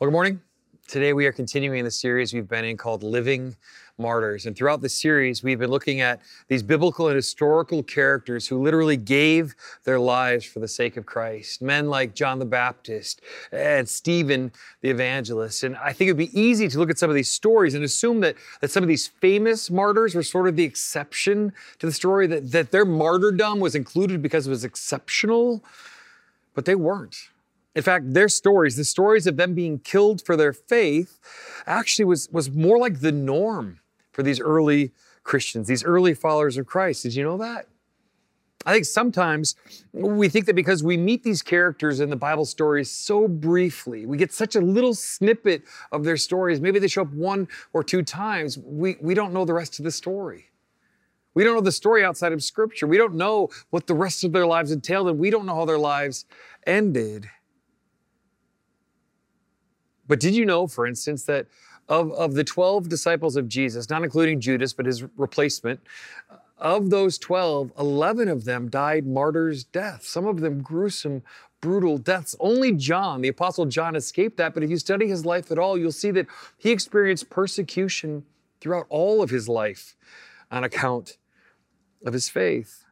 Well, good morning. Today we are continuing the series we've been in called Living Martyrs. And throughout the series, we've been looking at these biblical and historical characters who literally gave their lives for the sake of Christ. Men like John the Baptist and Stephen the evangelist. And I think it'd be easy to look at some of these stories and assume that, that some of these famous martyrs were sort of the exception to the story, that, that their martyrdom was included because it was exceptional, but they weren't. In fact, their stories, the stories of them being killed for their faith, actually was, was more like the norm for these early Christians, these early followers of Christ. Did you know that? I think sometimes we think that because we meet these characters in the Bible stories so briefly, we get such a little snippet of their stories, maybe they show up one or two times, we, we don't know the rest of the story. We don't know the story outside of Scripture. We don't know what the rest of their lives entailed, and we don't know how their lives ended. But did you know, for instance, that of, of the 12 disciples of Jesus, not including Judas, but his replacement, uh, of those 12, 11 of them died martyrs' death, some of them gruesome, brutal deaths. Only John, the Apostle John, escaped that. But if you study his life at all, you'll see that he experienced persecution throughout all of his life on account of his faith.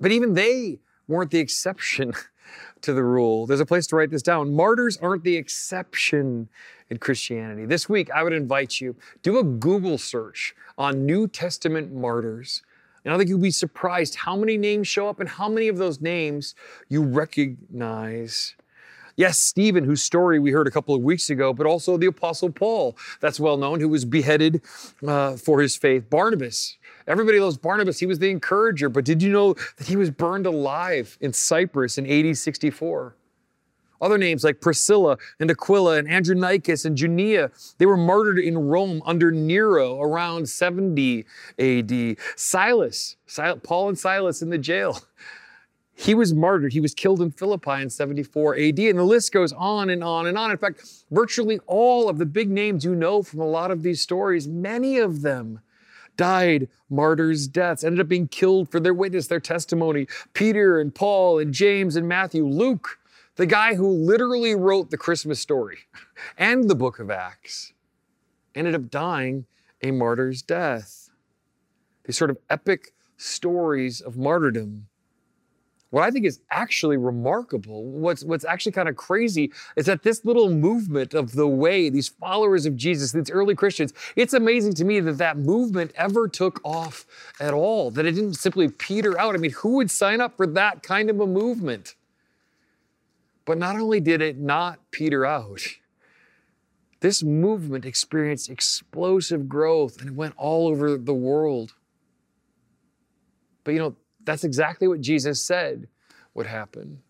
But even they weren't the exception to the rule. There's a place to write this down. Martyrs aren't the exception in Christianity. This week, I would invite you do a Google search on New Testament martyrs. And I think you'll be surprised how many names show up and how many of those names you recognize. Yes, Stephen, whose story we heard a couple of weeks ago, but also the Apostle Paul, that's well known, who was beheaded uh, for his faith. Barnabas, Everybody loves Barnabas. He was the encourager. But did you know that he was burned alive in Cyprus in AD 64? Other names like Priscilla and Aquila and Andronicus and Junia, they were martyred in Rome under Nero around 70 AD. Silas, Paul and Silas in the jail. He was martyred. He was killed in Philippi in 74 AD. And the list goes on and on and on. In fact, virtually all of the big names you know from a lot of these stories, many of them died martyrs' deaths, ended up being killed for their witness, their testimony. Peter and Paul and James and Matthew, Luke, the guy who literally wrote the Christmas story and the book of Acts, ended up dying a martyr's death. These sort of epic stories of martyrdom what I think is actually remarkable, what's, what's actually kind of crazy, is that this little movement of the way, these followers of Jesus, these early Christians, it's amazing to me that that movement ever took off at all, that it didn't simply peter out. I mean, who would sign up for that kind of a movement? But not only did it not peter out, this movement experienced explosive growth and it went all over the world. But you know, that's exactly what Jesus said would happen.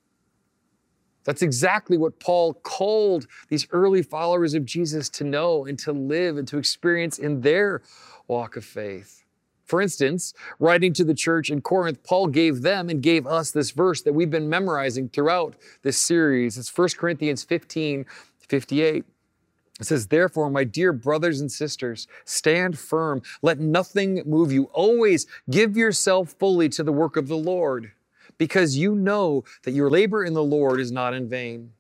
That's exactly what Paul called these early followers of Jesus to know and to live and to experience in their walk of faith. For instance, writing to the church in Corinth, Paul gave them and gave us this verse that we've been memorizing throughout this series. It's 1 Corinthians 15 58. It says, Therefore, my dear brothers and sisters, stand firm. Let nothing move you. Always give yourself fully to the work of the Lord, because you know that your labor in the Lord is not in vain.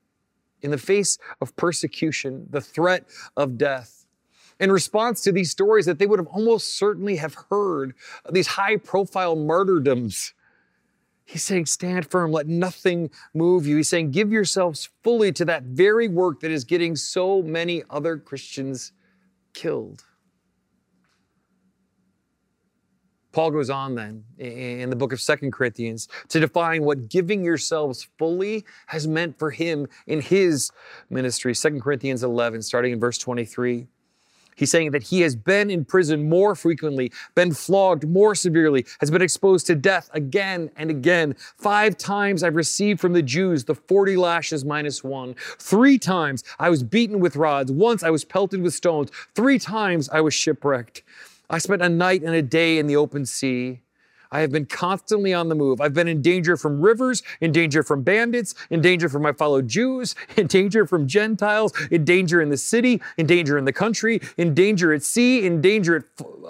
In the face of persecution, the threat of death, in response to these stories that they would have almost certainly have heard, these high profile martyrdoms He's saying, stand firm, let nothing move you. He's saying, give yourselves fully to that very work that is getting so many other Christians killed. Paul goes on then in the book of Second Corinthians to define what giving yourselves fully has meant for him in his ministry. Second Corinthians 11, starting in verse 23. He's saying that he has been in prison more frequently, been flogged more severely, has been exposed to death again and again. Five times I've received from the Jews the 40 lashes minus one. Three times I was beaten with rods. Once I was pelted with stones. Three times I was shipwrecked. I spent a night and a day in the open sea. I have been constantly on the move. I've been in danger from rivers, in danger from bandits, in danger from my fellow Jews, in danger from Gentiles, in danger in the city, in danger in the country, in danger at sea, in danger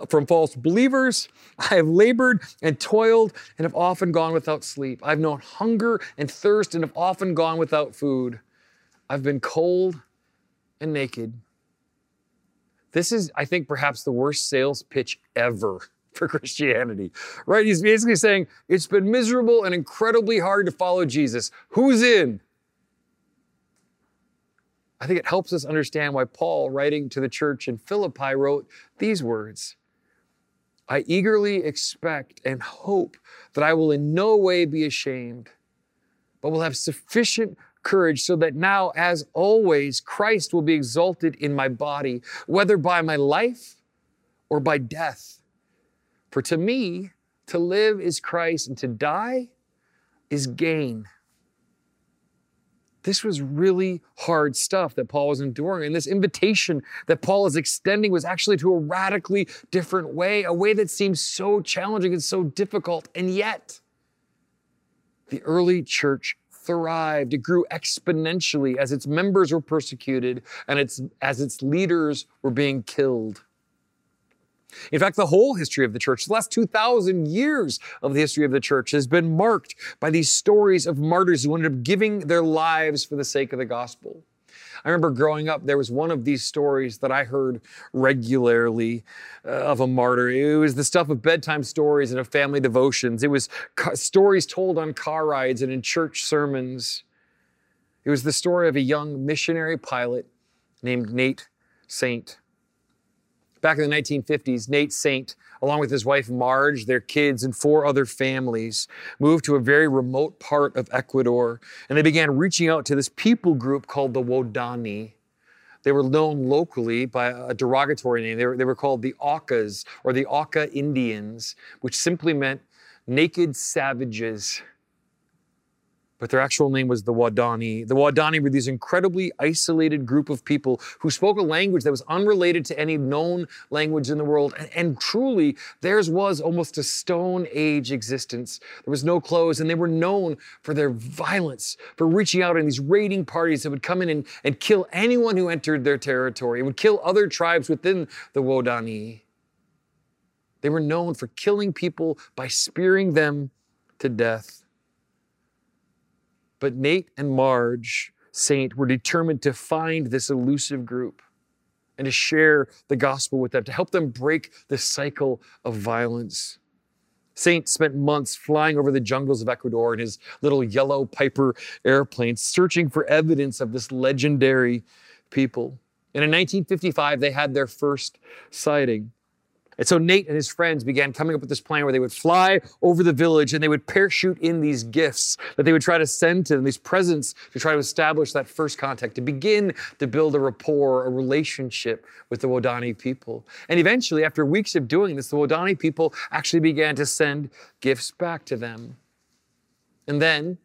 from false believers. I have labored and toiled and have often gone without sleep. I've known hunger and thirst and have often gone without food. I've been cold and naked. This is, I think, perhaps the worst sales pitch ever for Christianity, right? He's basically saying it's been miserable and incredibly hard to follow Jesus. Who's in? I think it helps us understand why Paul, writing to the church in Philippi, wrote these words I eagerly expect and hope that I will in no way be ashamed, but will have sufficient courage so that now, as always, Christ will be exalted in my body, whether by my life or by death. For to me, to live is Christ and to die is gain. This was really hard stuff that Paul was enduring. And this invitation that Paul is extending was actually to a radically different way, a way that seems so challenging and so difficult. And yet, the early church thrived. It grew exponentially as its members were persecuted and its, as its leaders were being killed. In fact, the whole history of the church, the last 2,000 years of the history of the church, has been marked by these stories of martyrs who ended up giving their lives for the sake of the gospel. I remember growing up, there was one of these stories that I heard regularly uh, of a martyr. It was the stuff of bedtime stories and of family devotions. It was ca- stories told on car rides and in church sermons. It was the story of a young missionary pilot named Nate Saint. Back in the 1950s, Nate Saint, along with his wife Marge, their kids, and four other families, moved to a very remote part of Ecuador, and they began reaching out to this people group called the Waodani. They were known locally by a derogatory name. They were, they were called the Aucas or the Auca Indians, which simply meant naked savages but their actual name was the Waodani. The Waodani were these incredibly isolated group of people who spoke a language that was unrelated to any known language in the world. And, and, truly, theirs was almost a Stone Age existence. There was no clothes, and they were known for their violence, for reaching out in these raiding parties that would come in and, and kill anyone who entered their territory, It would kill other tribes within the Waodani. They were known for killing people by spearing them to death. But Nate and Marge Saint were determined to find this elusive group and to share the gospel with them, to help them break the cycle of violence. Saint spent months flying over the jungles of Ecuador in his little yellow Piper airplane, searching for evidence of this legendary people. And in 1955, they had their first sighting. And so Nate and his friends began coming up with this plan where they would fly over the village and they would parachute in these gifts that they would try to send to them, these presents to try to establish that first contact, to begin to build a rapport, a relationship with the Waodani people. And eventually, after weeks of doing this, the Waodani people actually began to send gifts back to them. And then,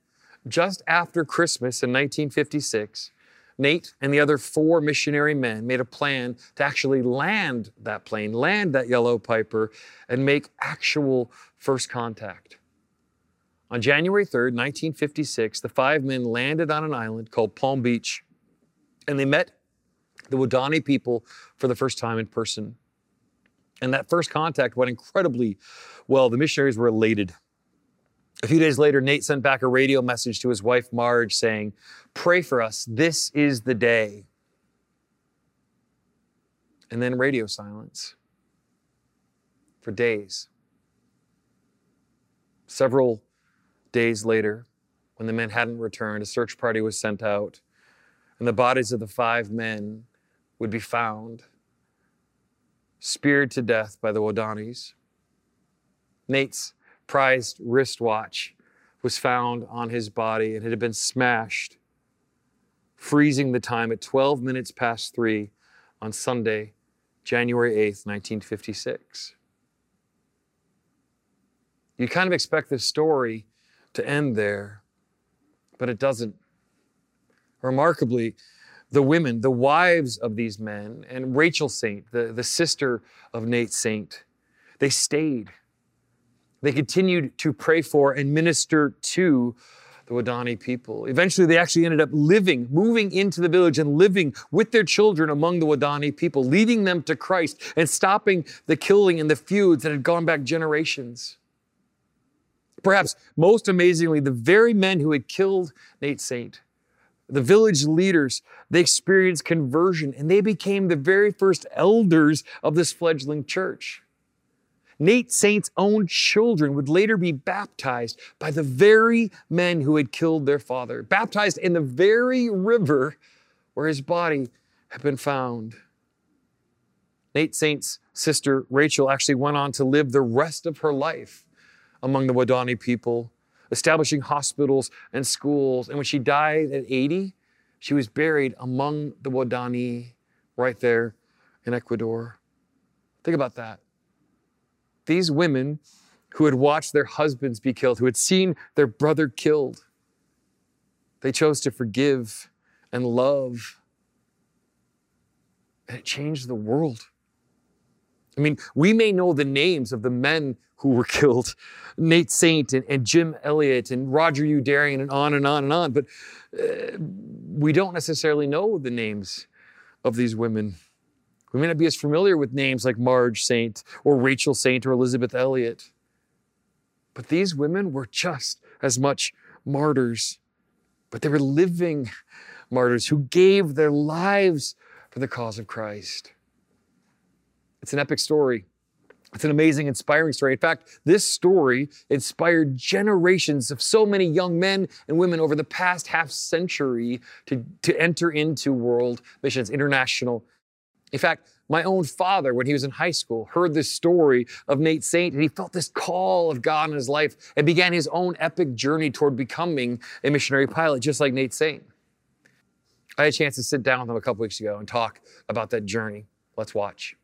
just after Christmas in 1956, Nate and the other four missionary men made a plan to actually land that plane, land that yellow Piper, and make actual first contact. On January 3rd, 1956, the five men landed on an island called Palm Beach, and they met the Waodani people for the first time in person. And that first contact went incredibly well. The missionaries were elated. A few days later, Nate sent back a radio message to his wife, Marge, saying, Pray for us. This is the day. And then radio silence for days. Several days later, when the men hadn't returned, a search party was sent out, and the bodies of the five men would be found, speared to death by the Waodanis. Nate's prized wristwatch was found on his body and it had been smashed, freezing the time at 12 minutes past three on Sunday, January 8th, 1956. You kind of expect this story to end there, but it doesn't. Remarkably, the women, the wives of these men, and Rachel Saint, the, the sister of Nate Saint, they stayed. They continued to pray for and minister to the Waodani people. Eventually, they actually ended up living, moving into the village and living with their children among the Waodani people, leading them to Christ and stopping the killing and the feuds that had gone back generations. Perhaps most amazingly, the very men who had killed Nate Saint the village leaders, they experienced conversion and they became the very first elders of this fledgling church. Nate Saint's own children would later be baptized by the very men who had killed their father, baptized in the very river where his body had been found. Nate Saint's sister Rachel actually went on to live the rest of her life among the Waodani people, establishing hospitals and schools. And when she died at 80, she was buried among the Waodani right there in Ecuador. Think about that these women who had watched their husbands be killed, who had seen their brother killed, they chose to forgive and love. And it changed the world. I mean, we may know the names of the men who were killed Nate Saint and, and Jim Elliot and Roger Youderian and on and on and on, but uh, we don't necessarily know the names of these women. We may not be as familiar with names like Marge Saint or Rachel Saint or Elizabeth Elliot. But these women were just as much martyrs, but they were living martyrs who gave their lives for the cause of Christ. It's an epic story. It's an amazing, inspiring story. In fact, this story inspired generations of so many young men and women over the past half century to, to enter into world missions, international in fact, my own father, when he was in high school, heard this story of Nate Saint and he felt this call of God in his life and began his own epic journey toward becoming a missionary pilot, just like Nate Saint. I had a chance to sit down with him a couple weeks ago and talk about that journey. Let's watch.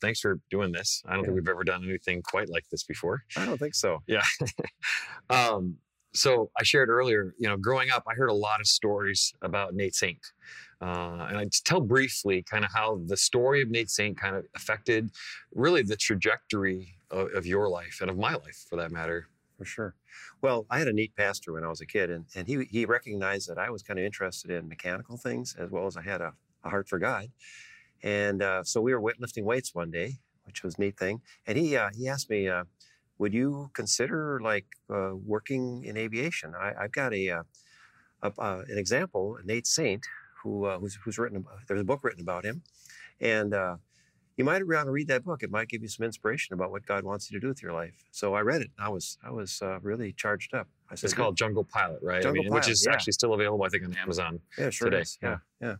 Thanks for doing this. I don't yeah. think we've ever done anything quite like this before. I don't think so. Yeah. um, so I shared earlier, you know, growing up, I heard a lot of stories about Nate Saint. Uh, and I tell briefly kind of how the story of Nate Saint kind of affected really the trajectory of, of, your life and of my life for that matter. For sure. Well, I had a neat pastor when I was a kid, and, and he, he recognized that I was kind of interested in mechanical things as well as I had a, a heart for God. And uh, so we were lifting weights one day, which was a neat thing. And he, uh, he asked me, uh, would you consider like uh, working in aviation? I, have got a, uh, a, an example, Nate Saint, who uh, who's, who's written. About, there's a book written about him, and uh, you might want to read that book. It might give you some inspiration about what God wants you to do with your life. So I read it. I was I was uh, really charged up. I said, it's called Jungle Pilot, right? Jungle I mean, Pilot, which is yeah. actually still available, I think, on Amazon yeah, sure today. Is. Yeah, yeah.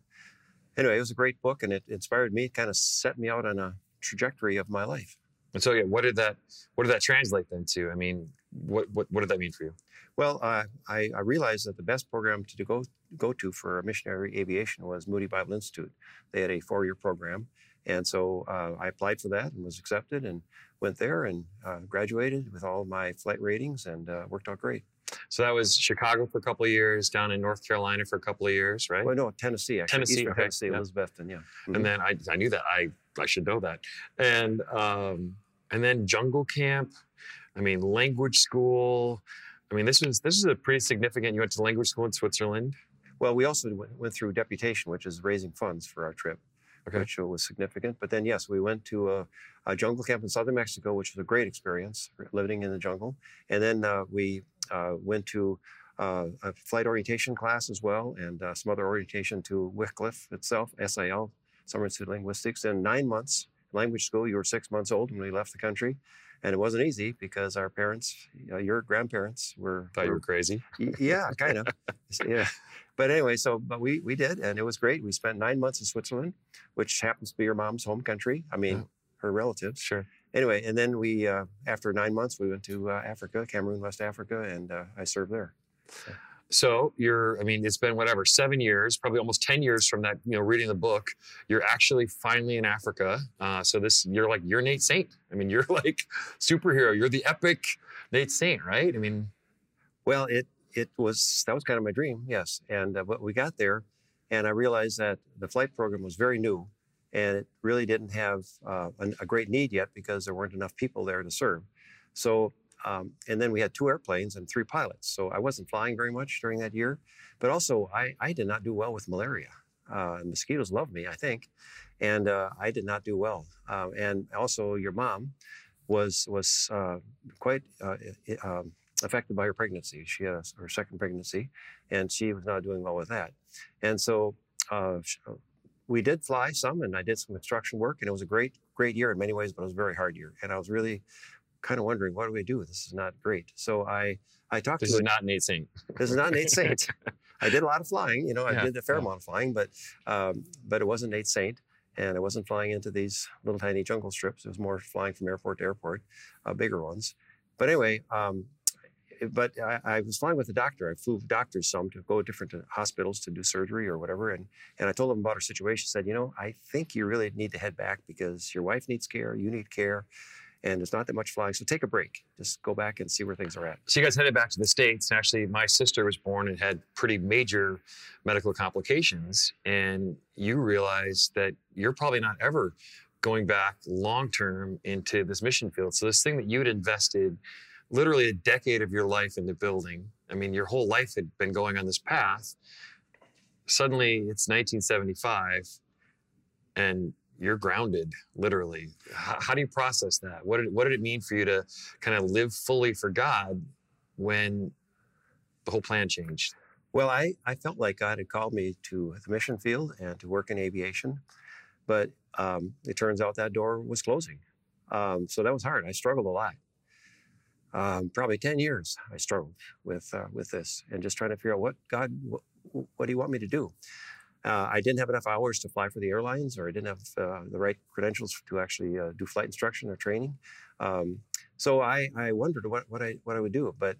Anyway, it was a great book, and it inspired me. It kind of set me out on a trajectory of my life. And so, yeah, what did that what did that translate then to? I mean, what what, what did that mean for you? Well, uh, I, I, realized that the best program to go go to for missionary aviation was Moody Bible Institute. They had a four year program, and so uh, I applied for that and was accepted and went there and uh, graduated with all my flight ratings and uh, worked out great. So that was Chicago for a couple of years, down in North Carolina for a couple of years, right? Well, no, Tennessee actually. Tennessee, Eastern okay. Tennessee, yeah. Elizabethton, yeah. Mm-hmm. And then I, I knew that I I should know that, and um, and then jungle camp. I mean, language school. I mean, this was this is a pretty significant. You went to language school in Switzerland. Well, we also went, went through deputation, which is raising funds for our trip, okay. which was significant. But then, yes, we went to a, a, jungle camp in southern Mexico, which was a great experience, living in the jungle. And then uh, we uh, went to uh, a flight orientation class as well, and uh, some other orientation to Wycliffe itself, SIL, Summer Institute Linguistics, in nine months language school. You were six months old when we left the country, and it wasn't easy because our parents, uh, your grandparents, were thought were, you were crazy. Yeah, kind of. yeah, but anyway, so but we we did, and it was great. We spent nine months in Switzerland, which happens to be your mom's home country. I mean, yeah. her relatives. Sure. Anyway, and then we, uh, after nine months, we went to uh, Africa, Cameroon, West Africa, and uh, I served there. So. So you're, I mean, it's been whatever, seven years, probably almost 10 years from that, you know, reading the book. You're actually finally in Africa. Uh, so this, you're like, you're Nate Saint. I mean, you're like superhero. You're the epic Nate Saint, right? I mean, well, it, it was, that was kind of my dream. Yes. And uh, but we got there and I realized that the flight program was very new and it really didn't have uh, a, a great need yet because there weren't enough people there to serve. So um, and then we had two airplanes and three pilots. So I wasn't flying very much during that year. But also, I, I did not do well with malaria. Uh, mosquitoes love me, I think. And uh, I did not do well. Uh, and also, your mom was was uh, quite uh, um, affected by her pregnancy. She had her second pregnancy, and she was not doing well with that. And so uh, we did fly some, and I did some construction work, and it was a great, great year in many ways, but it was a very hard year. And I was really kind of wondering, what do we do? This is not great. So I, I talked to this is a- not Nate Saint. this is not Nate Saint. I did a lot of flying. You know, I Yeah, did a fair yeah. amount of flying, but um, but it wasn't Nate Saint, and I wasn't flying into these little tiny jungle strips. It was more flying from airport to airport, uh, bigger ones. But anyway, um, but I, I was flying with a doctor. I flew doctors some to go to different uh, hospitals to do surgery or whatever, and and I told them about our situation. Said, you know, I think you really need to head back because your wife needs care, you need care, and there's not that much flying. So take a break. Just go back and see where things are at. So you guys headed back to the states, and actually, my sister was born and had pretty major medical complications, and you realized that you're probably not ever going back long term into this mission field. So this thing that you had invested literally a decade of your life into building. I mean, your whole life had been going on this path. Suddenly, it's 1975, and you're grounded, literally. How, how do you process that? What did, what did it mean for you to kind of live fully for God when the whole plan changed? Well, I, I felt like God had called me to the mission field and to work in aviation, but um, it turns out that door was closing. Um, so that was hard. I struggled a lot. Um, probably 10 years I struggled with, uh, with this and just trying to figure out what God, what, what do you want me to do? Uh, I didn't have enough hours to fly for the airlines, or I didn't have uh, the right credentials to actually uh, do flight instruction or training. Um, so I, I wondered what, what, I, what I would do. But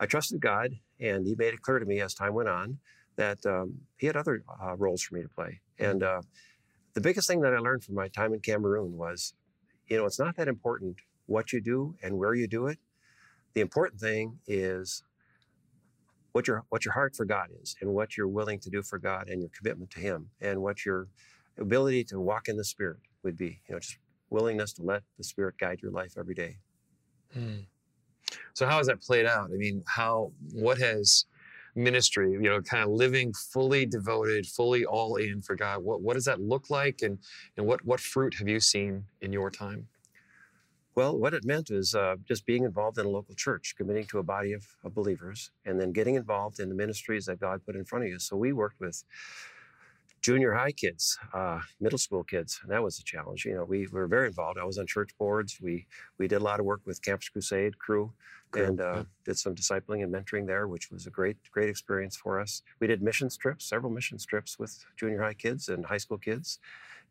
I trusted God, and He made it clear to me as time went on that um, He had other uh, roles for me to play. And uh, the biggest thing that I learned from my time in Cameroon was, you know, it's not that important what you do and where you do it. The important thing is what your what your heart for God is, and what you're willing to do for God, and your commitment to Him, and what your ability to walk in the Spirit would be. You know, just willingness to let the Spirit guide your life every day. Hmm. So how has that played out? I mean, how what has ministry, you know, kind of living fully devoted, fully all in for God, what what does that look like and and what what fruit have you seen in your time? Well, what it meant is uh, just being involved in a local church, committing to a body of, of believers, and then getting involved in the ministries that God put in front of you. So we worked with junior high kids, uh, middle school kids, and that was a challenge. You know, we, were very involved. I was on church boards. We we did a lot of work with Campus Crusade Cru, Cru, and uh, yeah. did some discipling and mentoring there, which was a great great experience for us. We did mission trips, several mission trips with junior high kids and high school kids,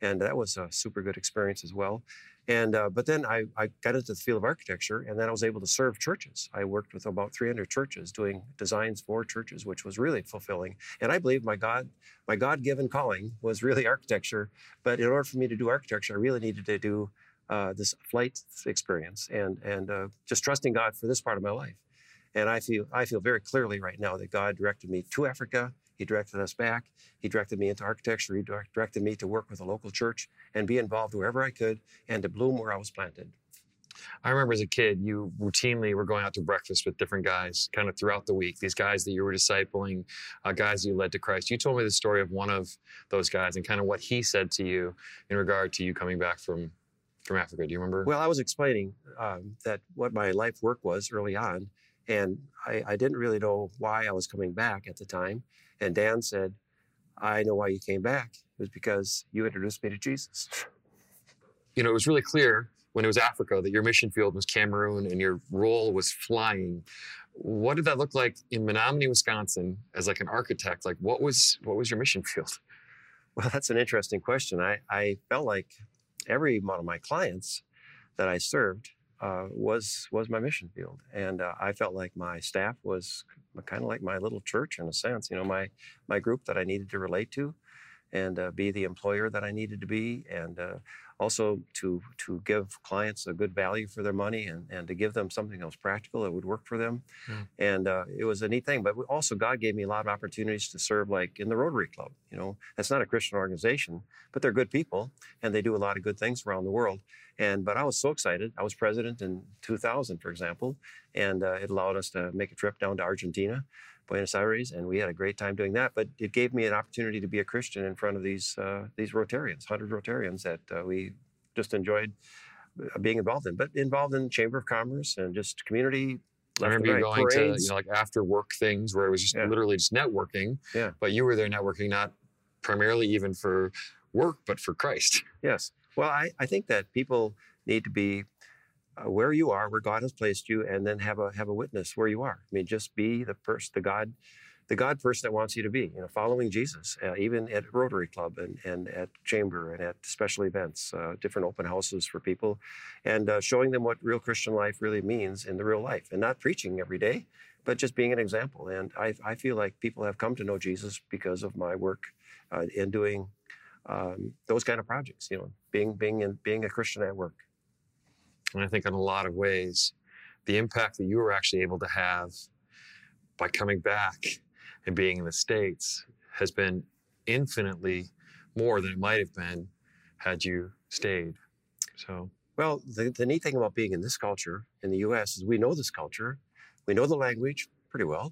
and that was a super good experience as well. And uh, but then I, I got into the field of architecture, and then I was able to serve churches. I worked with about 300 churches, doing designs for churches, which was really fulfilling. And I believe my God, my God-given calling was really architecture. But in order for me to do architecture, I really needed to do uh, this flight experience and and uh, just trusting God for this part of my life. And I feel I feel very clearly right now that God directed me to Africa. He directed us back. He directed me into architecture. He directed me to work with a local church and be involved wherever I could and to bloom where I was planted. I remember as a kid, you routinely were going out to breakfast with different guys kind of throughout the week. These guys that you were discipling, uh, guys you led to Christ. You told me the story of one of those guys and kind of what he said to you in regard to you coming back from from Africa. Do you remember? Well, I was explaining um, that what my life work was early on, and I, I didn't really know why I was coming back at the time. And Dan said, "I know why you came back. It was because you introduced me to Jesus." you know, it was really clear when it was Africa that your mission field was Cameroon and your role was flying. What did that look like in Menominee, Wisconsin, as like an architect? Like, what was what was your mission field? Well, that's an interesting question. I, I felt like every one of my clients that I served uh, was was my mission field, and uh, I felt like my staff was kind of like my little church in a sense. You know, my my group that I needed to relate to, and uh, be the employer that I needed to be, and uh, also to to give clients a good value for their money, and and to give them something that was practical that would work for them. Mm. And uh, it was a neat thing. But also, God gave me a lot of opportunities to serve, like in the Rotary Club. You know, that's not a Christian organization, but they're good people, and they do a lot of good things around the world. And but I was so excited. I was president in 2000, for example, and uh, it allowed us to make a trip down to Argentina, Buenos Aires, and we had a great time doing that. But it gave me an opportunity to be a Christian in front of these uh, these Rotarians, hundred Rotarians that uh, we just enjoyed uh, being involved in. But involved in Chamber of Commerce and just community I remember right. going to you know like after work things where it was just Yeah. literally just networking. Yeah. But you were there networking not primarily even for work, but for Christ. Yes. Well, I, I think that people need to be uh, where you are, where God has placed you, and then have a have a witness where you are. I mean, just be the person, the God, the God person that wants you to be. You know, following Jesus, uh, even at Rotary Club and and at Chamber and at special events, uh, different open houses for people, and uh, showing them what real Christian life really means in the real life, and not preaching every day, but just being an example. And I I feel like people have come to know Jesus because of my work uh, in doing um, those kind of projects. You know, being being in, being a Christian at work. And I think in a lot of ways, the impact that you were actually able to have by coming back and being in the States has been infinitely more than it might have been had you stayed. So Well, the, the neat thing about being in this culture in the U.S. is we know this culture, we know the language pretty well,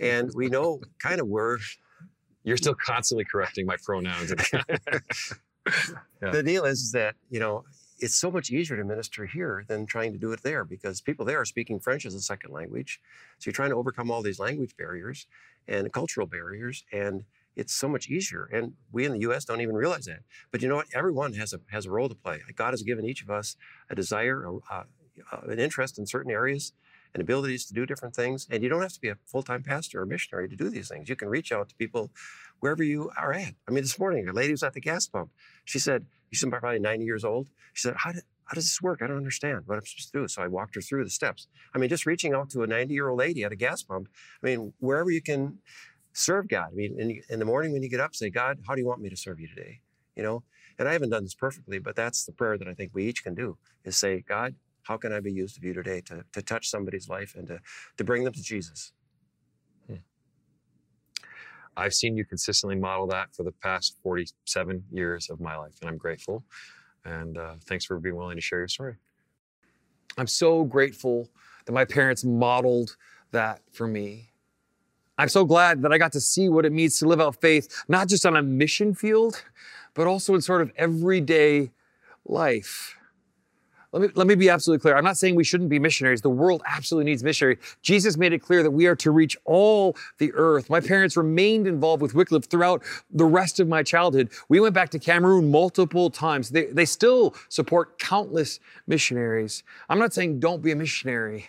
and we know kind of where you're still constantly correcting my pronouns. Yeah. the deal is that you know it's so much easier to minister here than trying to do it there because people there are speaking French as a second language. So you're trying to overcome all these language barriers and cultural barriers, and it's so much easier. And we in the U.S. don't even realize that. But you know what? Everyone has a has a role to play. God has given each of us a desire, a, an interest in certain areas. And abilities to do different things. And you don't have to be a full time pastor or missionary to do these things. You can reach out to people wherever you are at. I mean, this morning, a lady was at the gas pump. She said, She's probably 90 years old. She said, how, did, how does this work? I don't understand what I'm supposed to do. So I walked her through the steps. I mean, just reaching out to a 90 year old lady at a gas pump. I mean, wherever you can serve God. I mean, in, in the morning when you get up, say, God, how do you want me to serve you today? You know, and I haven't done this perfectly, but that's the prayer that I think we each can do is say, God, how can I be used of you today to, to touch somebody's life and to, to bring them to Jesus? I've seen you consistently model that for the past 47 years of my life, and I'm grateful. And uh, thanks for being willing to share your story. I'm so grateful that my parents modeled that for me. I'm so glad that I got to see what it means to live out faith, not just on a mission field, but also in sort of everyday life. Let me, let me be absolutely clear. I'm not saying we shouldn't be missionaries. The world absolutely needs missionaries. Jesus made it clear that we are to reach all the earth. My parents remained involved with Wycliffe throughout the rest of my childhood. We went back to Cameroon multiple times. They, they still support countless missionaries. I'm not saying don't be a missionary.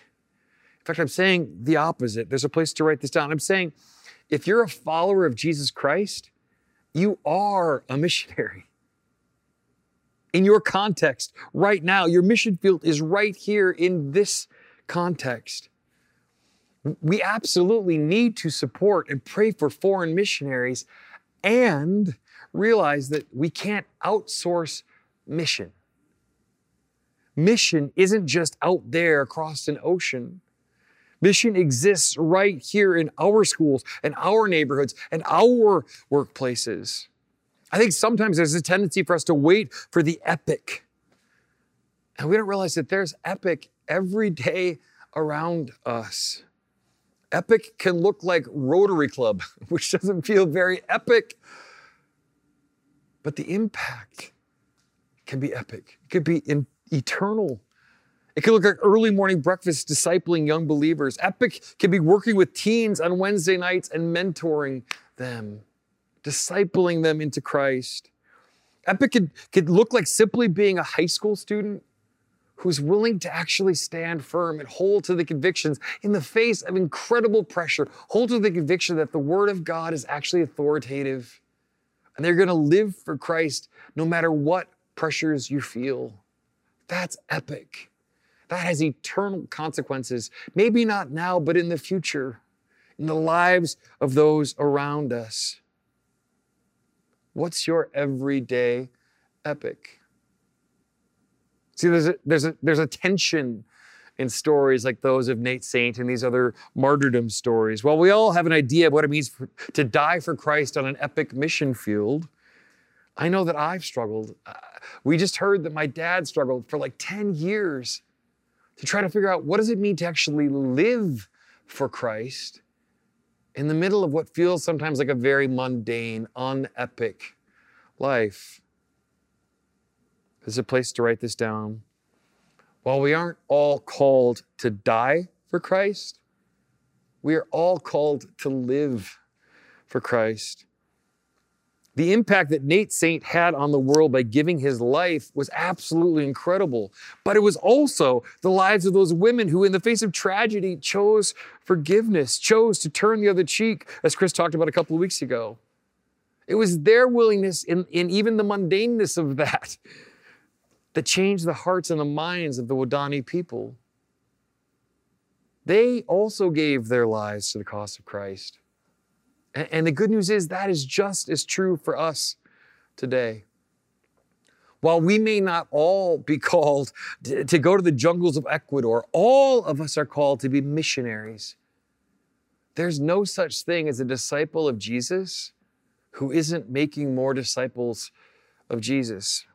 In fact, I'm saying the opposite. There's a place to write this down. I'm saying if you're a follower of Jesus Christ, you are a missionary in your context right now. Your mission field is right here in this context. We absolutely need to support and pray for foreign missionaries and realize that we can't outsource mission. Mission isn't just out there across an ocean. Mission exists right here in our schools and our neighborhoods and our workplaces. I think sometimes there's a tendency for us to wait for the epic. And we don't realize that there's epic every day around us. Epic can look like Rotary Club, which doesn't feel very epic, but the impact can be epic. It could be in, eternal. It could look like early morning breakfast discipling young believers. Epic can be working with teens on Wednesday nights and mentoring them discipling them into Christ. Epic could, could look like simply being a high school student who's willing to actually stand firm and hold to the convictions in the face of incredible pressure, hold to the conviction that the Word of God is actually authoritative and they're going to live for Christ no matter what pressures you feel. That's epic. That has eternal consequences, maybe not now, but in the future, in the lives of those around us. What's your everyday epic? See, there's a, there's a, there's a tension in stories like those of Nate Saint and these other martyrdom stories. While we all have an idea of what it means for, to die for Christ on an epic mission field, I know that I've struggled. Uh, we just heard that my dad struggled for like 10 years to try to figure out what does it mean to actually live for Christ in the middle of what feels sometimes like a very mundane, unepic life. There's a place to write this down. While we aren't all called to die for Christ. We are all called to live for Christ. The impact that Nate Saint had on the world by giving his life was absolutely incredible. But it was also the lives of those women who, in the face of tragedy, chose forgiveness, chose to turn the other cheek, as Chris talked about a couple of weeks ago. It was their willingness in, in even the mundaneness of that that changed the hearts and the minds of the Waodani people. They also gave their lives to the cause of Christ. And the good news is that is just as true for us today. While we may not all be called to go to the jungles of Ecuador, all of us are called to be missionaries. There's no such thing as a disciple of Jesus who isn't making more disciples of Jesus.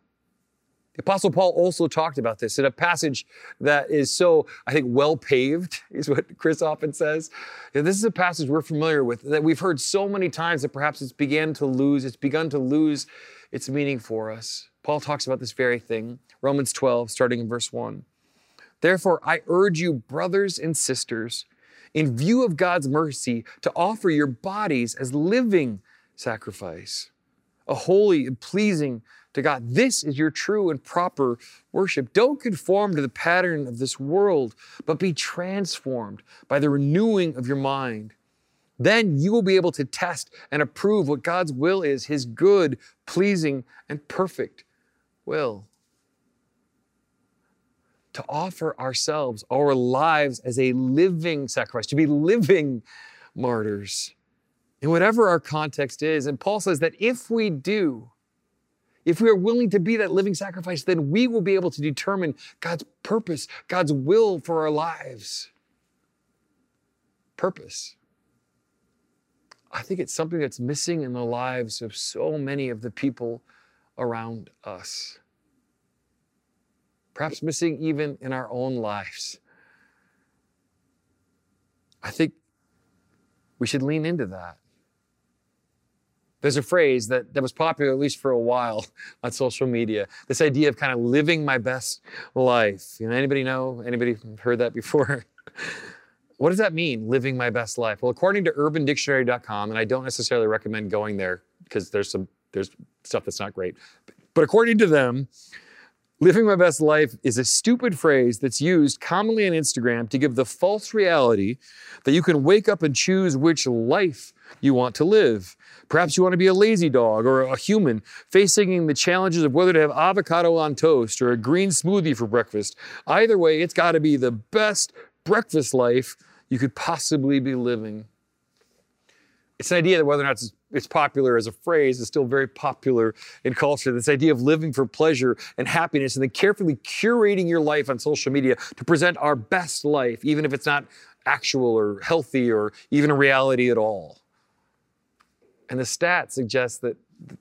The Apostle Paul also talked about this in a passage that is so, I think, well paved, is what Chris often says. this is a passage we're familiar with that we've heard so many times that perhaps it's began to lose, it's begun to lose its meaning for us. Paul talks about this very thing. Romans 12, starting in verse 1. Therefore, I urge you, brothers and sisters, in view of God's mercy, to offer your bodies as living sacrifice, a holy and pleasing to God. This is your true and proper worship. Don't conform to the pattern of this world, but be transformed by the renewing of your mind. Then you will be able to test and approve what God's will is, his good, pleasing, and perfect will. To offer ourselves, our lives as a living sacrifice, to be living martyrs in whatever our context is. And Paul says that if we do, if we are willing to be that living sacrifice, then we will be able to determine God's purpose, God's will for our lives. Purpose. I think it's something that's missing in the lives of so many of the people around us. Perhaps missing even in our own lives. I think we should lean into that. There's a phrase that, that was popular, at least for a while, on social media. This idea of kind of living my best life. You know, anybody know? Anybody heard that before? what does that mean, living my best life? Well, according to urbandictionary.com, and I don't necessarily recommend going there because there's some there's stuff that's not great. But according to them, living my best life is a stupid phrase that's used commonly on Instagram to give the false reality that you can wake up and choose which life you want to live. Perhaps you want to be a lazy dog or a human facing the challenges of whether to have avocado on toast or a green smoothie for breakfast. Either way, it's got to be the best breakfast life you could possibly be living. It's an idea that whether or not it's, popular as a phrase it's still very popular in culture. This idea of living for pleasure and happiness and then carefully curating your life on social media to present our best life, even if it's not actual or healthy or even a reality at all. And the stats suggest that,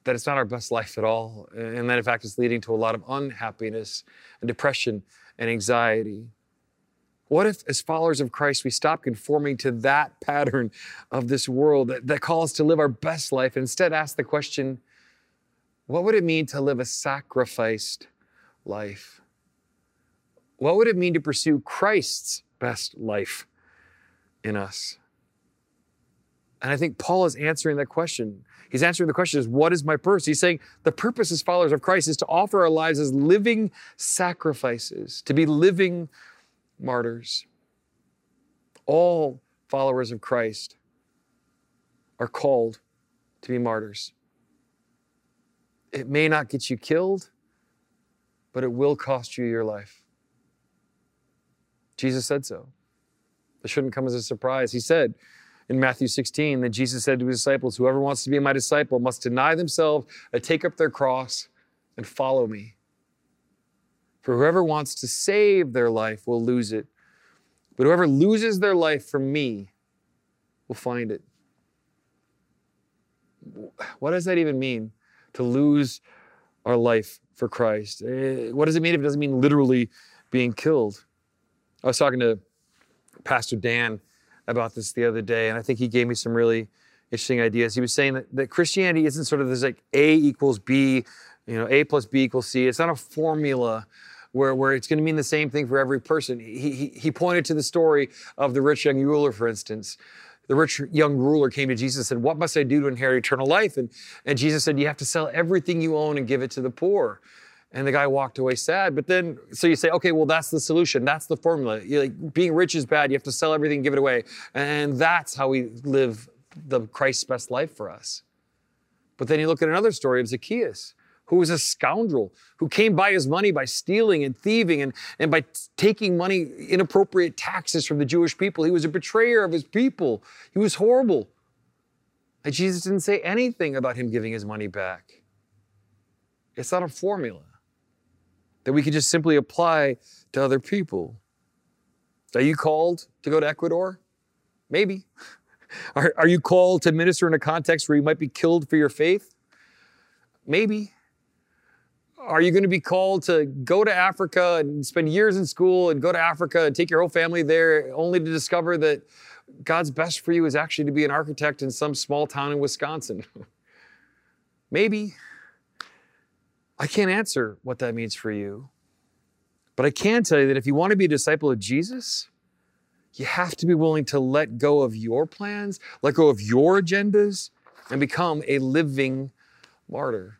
that it's not our best life at all. And that, in fact, it's leading to a lot of unhappiness and depression and anxiety. What if, as followers of Christ, we stop conforming to that pattern of this world that, that calls us to live our best life and instead ask the question what would it mean to live a sacrificed life? What would it mean to pursue Christ's best life in us? And I think Paul is answering that question. He's answering the question is, what is my purpose? He's saying the purpose as followers of Christ is to offer our lives as living sacrifices, to be living martyrs. All followers of Christ are called to be martyrs. It may not get you killed, but it will cost you your life. Jesus said so. It shouldn't come as a surprise. He said, in Matthew 16 that Jesus said to his disciples, Whoever wants to be my disciple must deny themselves take up their cross and follow me. For whoever wants to save their life will lose it, but whoever loses their life for me will find it. What does that even mean to lose our life for Christ? Eh, what does it mean if it doesn't mean literally being killed? I was talking to Pastor Dan about this the other day, and I think he gave me some really interesting ideas. He was saying that, that Christianity isn't sort of this like A equals B, you know, A plus B equals C. It's not a formula where, where it's going to mean the same thing for every person. He, he, he pointed to the story of the rich young ruler, for instance. The rich young ruler came to Jesus and said, What must I do to inherit eternal life? And, and Jesus said, You have to sell everything you own and give it to the poor. And the guy walked away sad. But then, so you say, okay, well, that's the solution. That's the formula. You're like, being rich is bad. You have to sell everything and give it away. And that's how we live the Christ's best life for us. But then you look at another story of Zacchaeus, who was a scoundrel, who came by his money by stealing and thieving and, and by t- taking money, inappropriate taxes from the Jewish people. He was a betrayer of his people. He was horrible. And Jesus didn't say anything about him giving his money back. It's not a formula that we can just simply apply to other people. Are you called to go to Ecuador? Maybe. Are, are you called to minister in a context where you might be killed for your faith? Maybe. Are you going to be called to go to Africa and spend years in school and go to Africa and take your whole family there only to discover that God's best for you is actually to be an architect in some small town in Wisconsin? Maybe. I can't answer what that means for you. But I can tell you that if you want to be a disciple of Jesus, you have to be willing to let go of your plans, let go of your agendas, and become a living martyr.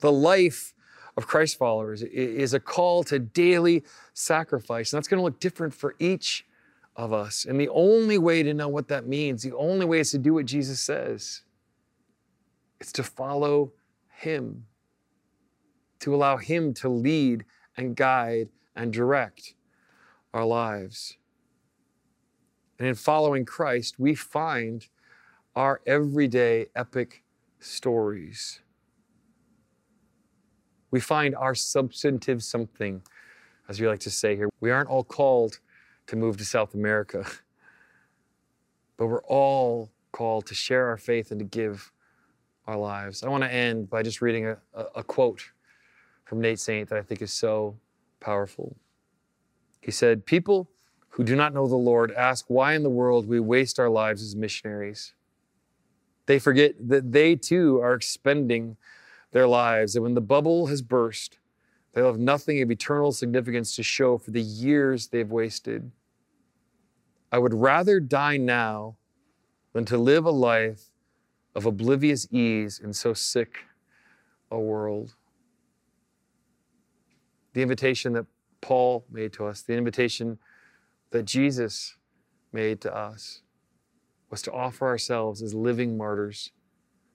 The life of Christ followers is a call to daily sacrifice, and that's going to look different for each of us. And the only way to know what that means, the only way is to do what Jesus says. It's to follow Him to allow Him to lead and guide and direct our lives. And in following Christ, we find our everyday epic stories. We find our substantive something, as we like to say here. We aren't all called to move to South America, but we're all called to share our faith and to give our lives. I want to end by just reading a, a, a quote from Nate Saint that I think is so powerful. He said, People who do not know the Lord ask why in the world we waste our lives as missionaries. They forget that they too are expending their lives, and when the bubble has burst, they'll have nothing of eternal significance to show for the years they've wasted. I would rather die now than to live a life of oblivious ease in so sick a world the invitation that Paul made to us, the invitation that Jesus made to us, was to offer ourselves as living martyrs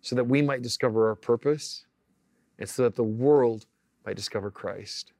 so that we might discover our purpose and so that the world might discover Christ.